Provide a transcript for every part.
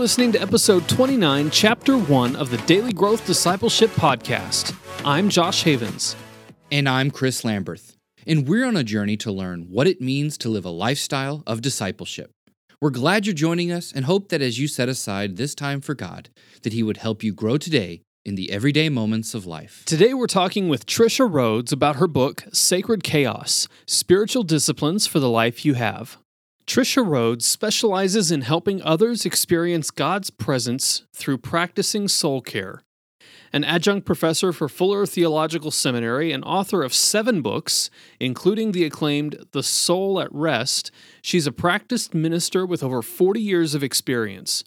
listening to episode 29, chapter 1 of the Daily Growth Discipleship Podcast. I'm Josh Havens. And I'm Chris Lamberth. And we're on a journey to learn what it means to live a lifestyle of discipleship. We're glad you're joining us and hope that as you set aside this time for God, that He would help you grow today in the everyday moments of life. Today we're talking with Tricia Rhodes about her book, Sacred Chaos Spiritual Disciplines for the Life You Have. Tricia Rhodes specializes in helping others experience God's presence through practicing soul care. An adjunct professor for Fuller Theological Seminary and author of seven books, including the acclaimed The Soul at Rest, she's a practiced minister with over 40 years of experience.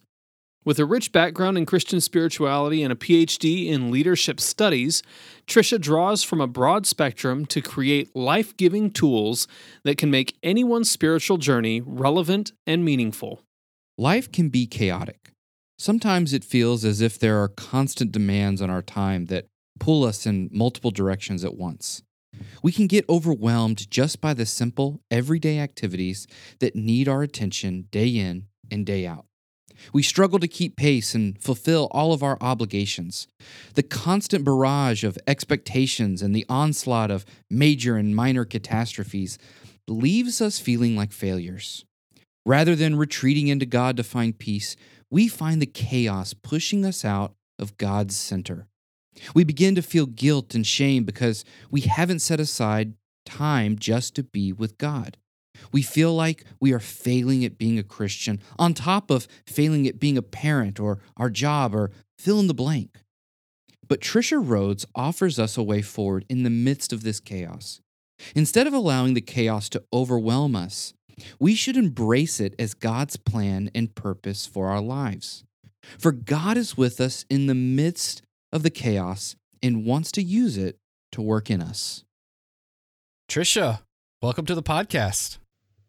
With a rich background in Christian spirituality and a PhD in leadership studies, Tricia draws from a broad spectrum to create life giving tools that can make anyone's spiritual journey relevant and meaningful. Life can be chaotic. Sometimes it feels as if there are constant demands on our time that pull us in multiple directions at once. We can get overwhelmed just by the simple, everyday activities that need our attention day in and day out. We struggle to keep pace and fulfill all of our obligations. The constant barrage of expectations and the onslaught of major and minor catastrophes leaves us feeling like failures. Rather than retreating into God to find peace, we find the chaos pushing us out of God's center. We begin to feel guilt and shame because we haven't set aside time just to be with God. We feel like we are failing at being a Christian, on top of failing at being a parent or our job or fill in the blank. But Tricia Rhodes offers us a way forward in the midst of this chaos. Instead of allowing the chaos to overwhelm us, we should embrace it as God's plan and purpose for our lives. For God is with us in the midst of the chaos and wants to use it to work in us. Tricia, welcome to the podcast.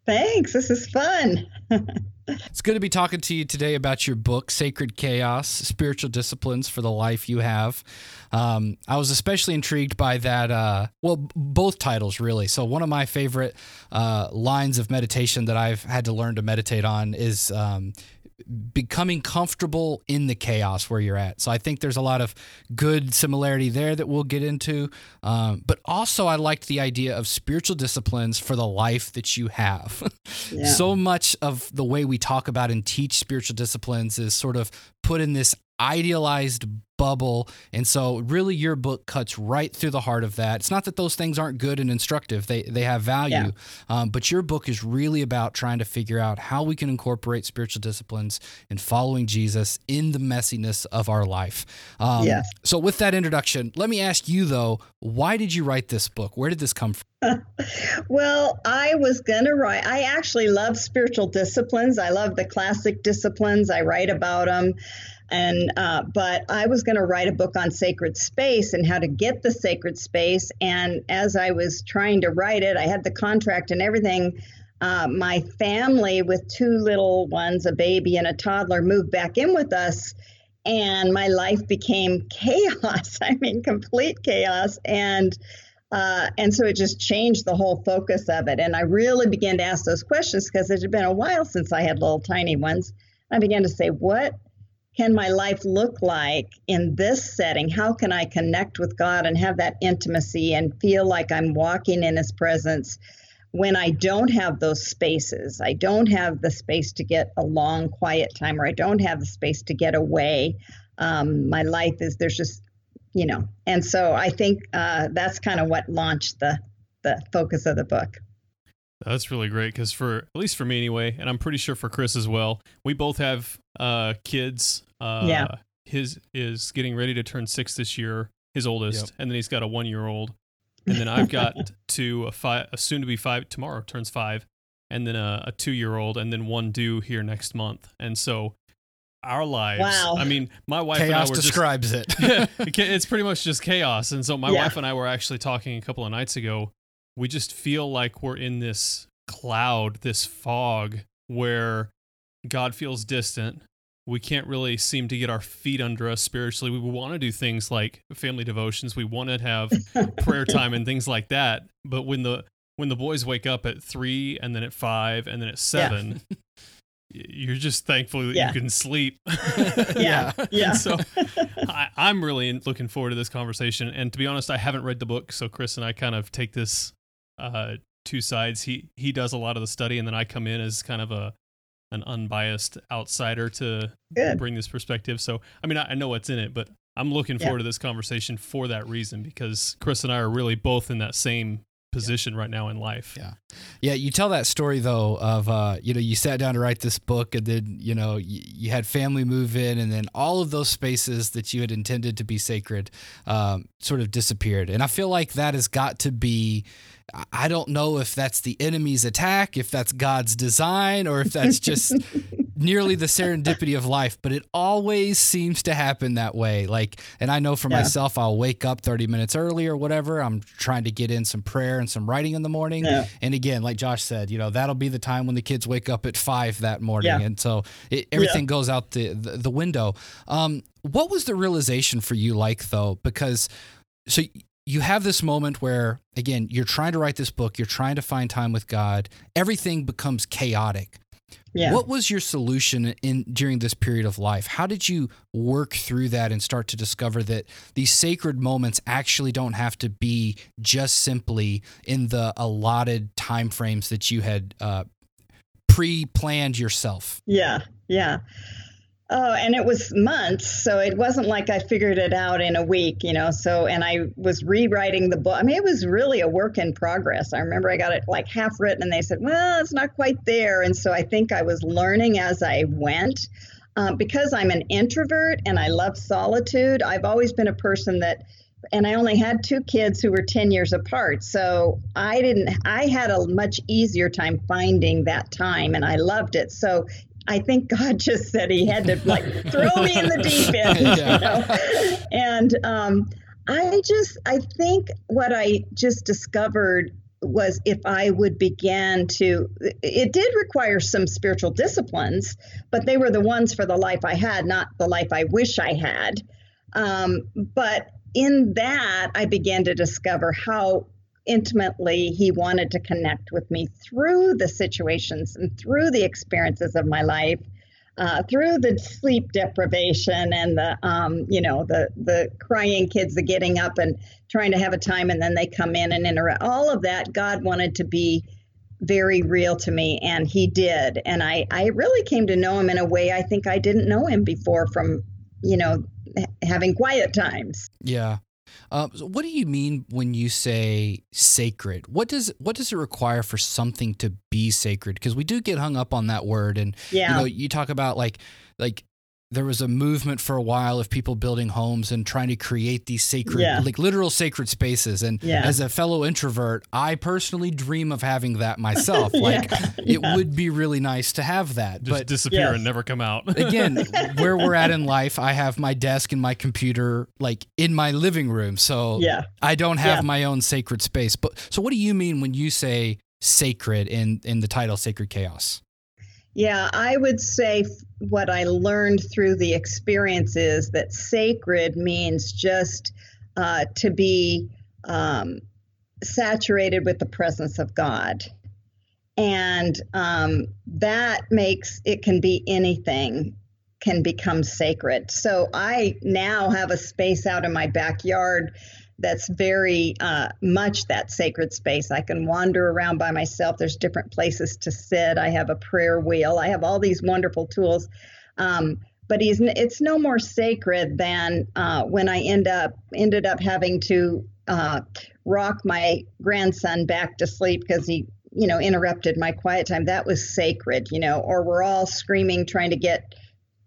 Thanks. This is fun. it's good to be talking to you today about your book, Sacred Chaos Spiritual Disciplines for the Life You Have. Um, I was especially intrigued by that, uh, well, both titles, really. So, one of my favorite uh, lines of meditation that I've had to learn to meditate on is um, becoming comfortable in the chaos where you're at. So I think there's a lot of good similarity there that we'll get into. Um, but also, I liked the idea of spiritual disciplines for the life that you have. Yeah. so much of the way we talk about and teach spiritual disciplines is sort of put in this idealized bubble. And so really your book cuts right through the heart of that. It's not that those things aren't good and instructive. They they have value. Yeah. Um, but your book is really about trying to figure out how we can incorporate spiritual disciplines and following Jesus in the messiness of our life. Um, yes. So with that introduction, let me ask you though, why did you write this book? Where did this come from? well, I was going to write, I actually love spiritual disciplines. I love the classic disciplines. I write about them. And uh, but I was going to write a book on sacred space and how to get the sacred space. And as I was trying to write it, I had the contract and everything. Uh, my family, with two little ones, a baby and a toddler, moved back in with us, and my life became chaos. I mean, complete chaos. And uh, and so it just changed the whole focus of it. And I really began to ask those questions because it had been a while since I had little tiny ones. I began to say, what can my life look like in this setting? How can I connect with God and have that intimacy and feel like I'm walking in His presence when I don't have those spaces? I don't have the space to get a long, quiet time, or I don't have the space to get away. Um, my life is there's just, you know, and so I think uh, that's kind of what launched the the focus of the book. That's really great because for at least for me anyway, and I'm pretty sure for Chris as well, we both have uh, kids. Uh, yeah. His is getting ready to turn six this year, his oldest, yep. and then he's got a one year old, and then I've got two a five, a soon to be five tomorrow turns five, and then a, a two year old, and then one due here next month, and so our lives. Wow. I mean, my wife chaos and I were describes just, it. it's pretty much just chaos. And so my yeah. wife and I were actually talking a couple of nights ago we just feel like we're in this cloud, this fog where God feels distant. We can't really seem to get our feet under us spiritually. We want to do things like family devotions. We want to have prayer time and things like that. But when the when the boys wake up at three and then at five and then at seven, yeah. you're just thankful that Yeah. you can sleep. Yeah, yeah. And so I, I'm really looking forward to this conversation. And to be honest, I haven't read the book, so Chris and I kind of take this uh, two sides. He he does a lot of the study, and then I come in as kind of a an unbiased outsider to Good. bring this perspective. So I mean, I, I know what's in it, but I'm looking Yeah. forward to this conversation for that reason because Chris and I are really both in that same position right now in life. Yeah. Yeah, you tell that story though of uh, you know you sat down to write this book and then you know you, you had family move in and then all of those spaces that you had intended to be sacred um, sort of disappeared and I feel like that has got to be I- don't know if that's the enemy's attack if that's God's design or if that's just nearly the serendipity of life but it always seems to happen that way like and I know for Yeah. myself I'll wake up 30 minutes early or whatever I'm trying to get in some prayer and some writing in the morning Yeah. and again, like Josh said, you know that'll be the time when the kids wake up at five that morning, Yeah. and so it, everything goes out the the, the window. Um, what was the realization for you like though? Because so you have this moment where again you're trying to write this book, you're trying to find time with God, everything becomes chaotic. Yeah. What was your solution in during this period of life? How did you work through that and start to discover that these sacred moments actually don't have to be just simply in the allotted time frames that you had uh, pre-planned yourself? Yeah, yeah. Oh, and it was months, so it wasn't like I figured it out in a week, you know. So, and I was rewriting the book. I mean, it was really a work in progress. I remember I got it like half written, and they said, "Well, it's not quite there." And so I think I was learning as I went. Um, because I'm an introvert and I love solitude, I've always been a person that and I only had two kids who were 10 years apart. So I didn't, I had a much easier time finding that time and I loved it. So I think God just said he had to like throw me in the deep end, Yeah. you know? And um, I just, I think what I just discovered was if I would begin to, it did require some spiritual disciplines, but they were the ones for the life I had, not the life I wish I had. Um, but in that, I began to discover how intimately he wanted to connect with me through the situations and through the experiences of my life. Uh, through the sleep deprivation and the um, you know the the crying kids the getting up and trying to have a time and then they come in and interrupt all of that god wanted to be very real to me and he did and i i really came to know him in a way i think i didn't know him before from you know having quiet times Yeah. Uh, so what do you mean when you say sacred? What does what does it require for something to be sacred? Because we do get hung up on that word, and yeah you know, you talk about like like there was a movement for a while of people building homes and trying to create these sacred, Yeah. like literal sacred spaces. And Yeah. as a fellow introvert, I personally dream of having that myself. Like it yeah. would be really nice to have that, Just but disappear Yes. and never come out. again, where we're at in life, I have my desk and my computer like in my living room. So yeah I don't have Yeah. my own sacred space. But so what do you mean when you say sacred in in the title Sacred Chaos? Yeah, I would say what I learned through the experience is that sacred means just uh, to be um, saturated with the presence of God. And um, that makes it can be anything can become sacred. So I now have a space out in my backyard that's very uh, much that sacred space. I can wander around by myself. There's different places to sit. I have a prayer wheel. I have all these wonderful tools. Um, but he's it's no more sacred than uh, when I end up ended up having to uh, rock my grandson back to sleep because he you know interrupted my quiet time. That was sacred, you know. Or we're all screaming trying to get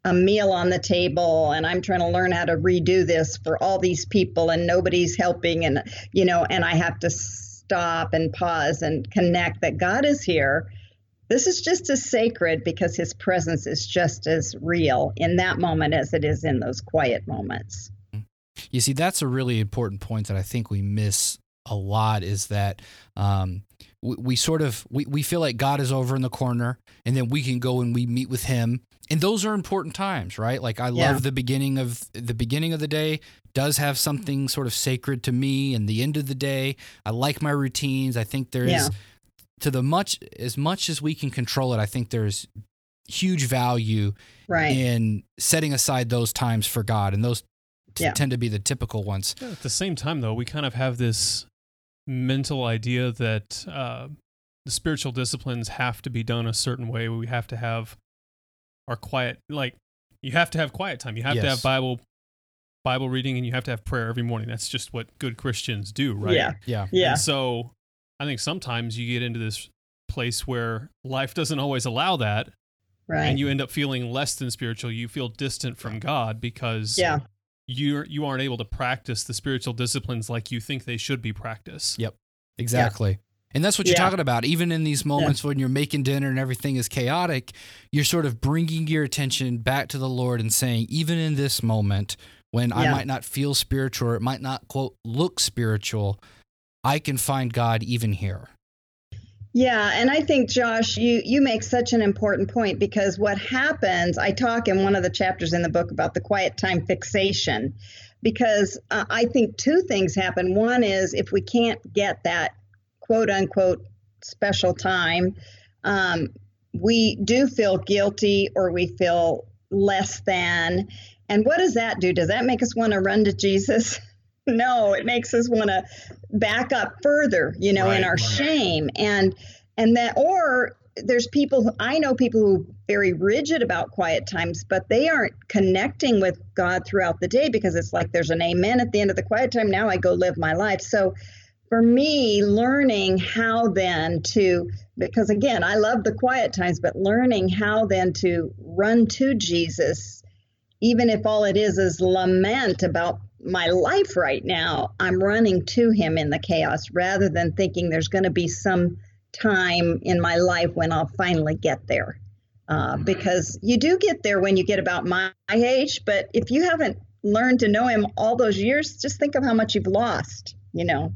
a meal on the table and I'm trying to learn how to redo this for all these people and nobody's helping and you know and I have to stop and pause and connect that God is here. This is just as sacred because his presence is just as real in that moment as it is in those quiet moments. You see, that's a really important point that I think we miss a lot is that um, we, we sort of we, we feel like God is over in the corner and then we can go and we meet with him. And those are important times, right? Like I Yeah. love the beginning of the beginning of the day does have something sort of sacred to me and the end of the day. I like my routines. I think there is Yeah. to the much as much as we can control it, I think there's huge value Right. in setting aside those times for God, and those t- Yeah. tend to be the typical ones. Yeah, At the same time, though, we kind of have this mental idea that uh, the spiritual disciplines have to be done a certain way. We have to have our quiet, like you have to have quiet time. You have to have Bible Bible reading, and you have to have prayer every morning. That's just what good Christians do, right? Yeah. Yeah. Yeah. And so I think sometimes you get into this place where life doesn't always allow that, Right. and you end up feeling less than spiritual. You feel distant from God because yeah. You're you aren't able to practice the spiritual disciplines like you think they should be practiced. Yep. Exactly. And that's what you're Yeah. talking about. Even in these moments when you're making dinner and everything is chaotic, you're sort of bringing your attention back to the Lord and saying, even in this moment when I might not feel spiritual or it might not, quote, look spiritual, I can find God even here. Yeah, and I think Josh, you you make such an important point because what happens, I talk in one of the chapters in the book about the quiet time fixation because uh, I think two things happen. One is if we can't get that quote unquote special time, um, we do feel guilty or we feel less than. And what does that do? Does that make us want to run to Jesus? no, it makes us want to back up further, you know, in our right. shame and and that or there's people who I know people who are very rigid about quiet times, but they aren't connecting with God throughout the day because it's like there's an amen at the end of the quiet time. Now I go live my life. So for me, learning how then to, because again, I love the quiet times, but learning how then to run to Jesus, even if all it is is lament about my life right now, I'm running to him in the chaos rather than thinking there's going to be some time in my life when I'll finally get there. Uh, because you do get there when you get about my age, but if you haven't learned to know him all those years, just think of how much you've lost, you know?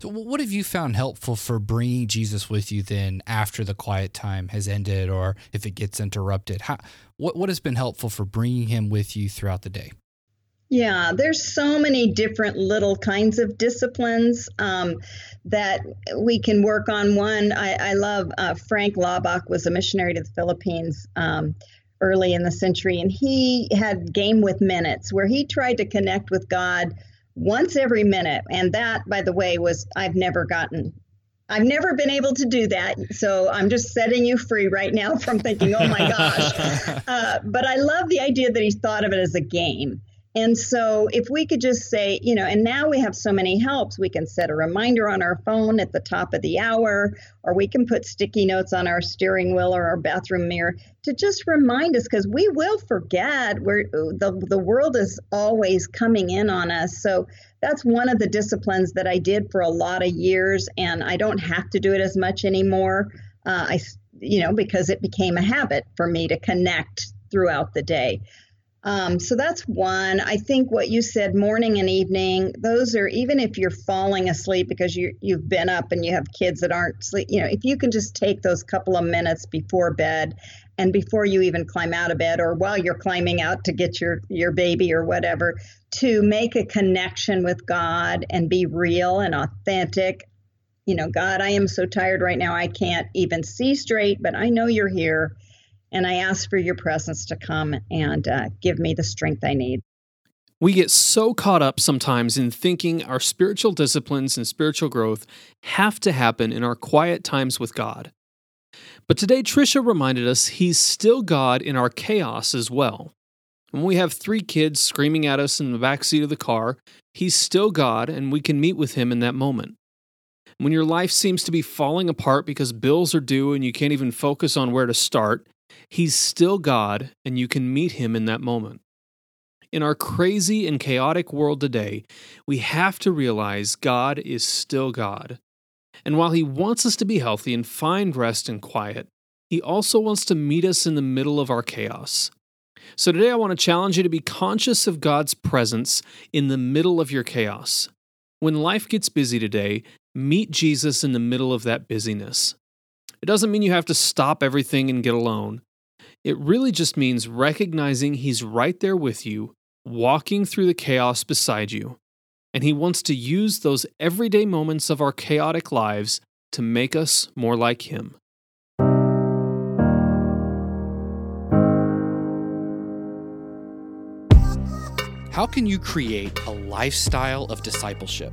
So, what have you found helpful for bringing Jesus with you then after the quiet time has ended or if it gets interrupted? How, what, what has been helpful for bringing him with you throughout the day? Yeah, there's so many different little kinds of disciplines um, that we can work on. One, I, I love uh, Frank Laubach was a missionary to the Philippines um, early in the century, and he had game with minutes where he tried to connect with God once every minute. And that, by the way, was I've never gotten. I've never been able to do that, so I'm just setting you free right now from thinking, "Oh my gosh!" uh, but I love the idea that he thought of it as a game. And so, if we could just say, you know, and now we have so many helps, we can set a reminder on our phone at the top of the hour, or we can put sticky notes on our steering wheel or our bathroom mirror to just remind us because we will forget. We're, the, the world is always coming in on us. So, that's one of the disciplines that I did for a lot of years, and I don't have to do it as much anymore. Uh, I, you know, because it became a habit for me to connect throughout the day. Um, so that's one. I think what you said, morning and evening, those are even if you're falling asleep because you you've been up and you have kids that aren't sleep. You know, if you can just take those couple of minutes before bed, and before you even climb out of bed, or while you're climbing out to get your your baby or whatever, to make a connection with God and be real and authentic. You know, God, I am so tired right now. I can't even see straight, but I know you're here and I ask for your presence to come and uh, give me the strength I need. We get so caught up sometimes in thinking our spiritual disciplines and spiritual growth have to happen in our quiet times with God. But today, Tricia reminded us He's still God in our chaos as well. When we have three kids screaming at us in the back seat of the car, He's still God and we can meet with Him in that moment. When your life seems to be falling apart because bills are due and you can't even focus on where to start, He's still God and you can meet Him in that moment. In our crazy and chaotic world today, we have to realize God is still God. And while He wants us to be healthy and find rest and quiet, He also wants to meet us in the middle of our chaos. So today I want to challenge you to be conscious of God's presence in the middle of your chaos. When life gets busy today, meet Jesus in the middle of that busyness. It doesn't mean you have to stop everything and get alone. It really just means recognizing He's right there with you, walking through the chaos beside you. And He wants to use those everyday moments of our chaotic lives to make us more like Him. How can you create a lifestyle of discipleship?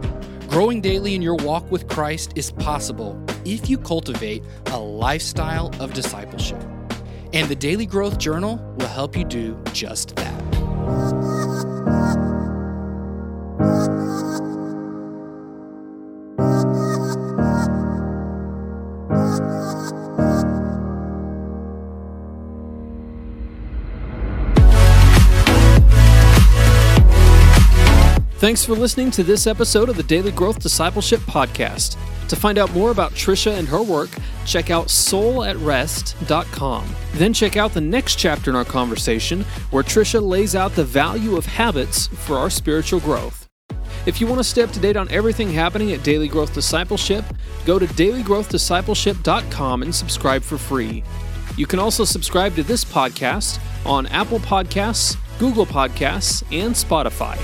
Growing daily in your walk with Christ is possible if you cultivate a lifestyle of discipleship. And the Daily Growth Journal will help you do just that. Thanks for listening to this episode of the Daily Growth Discipleship Podcast. To find out more about Tricia and her work, check out soulatrest.com. Then check out the next chapter in our conversation where Tricia lays out the value of habits for our spiritual growth. If you want to stay up to date on everything happening at Daily Growth Discipleship, go to dailygrowthdiscipleship.com and subscribe for free. You can also subscribe to this podcast on Apple Podcasts, Google Podcasts, and Spotify.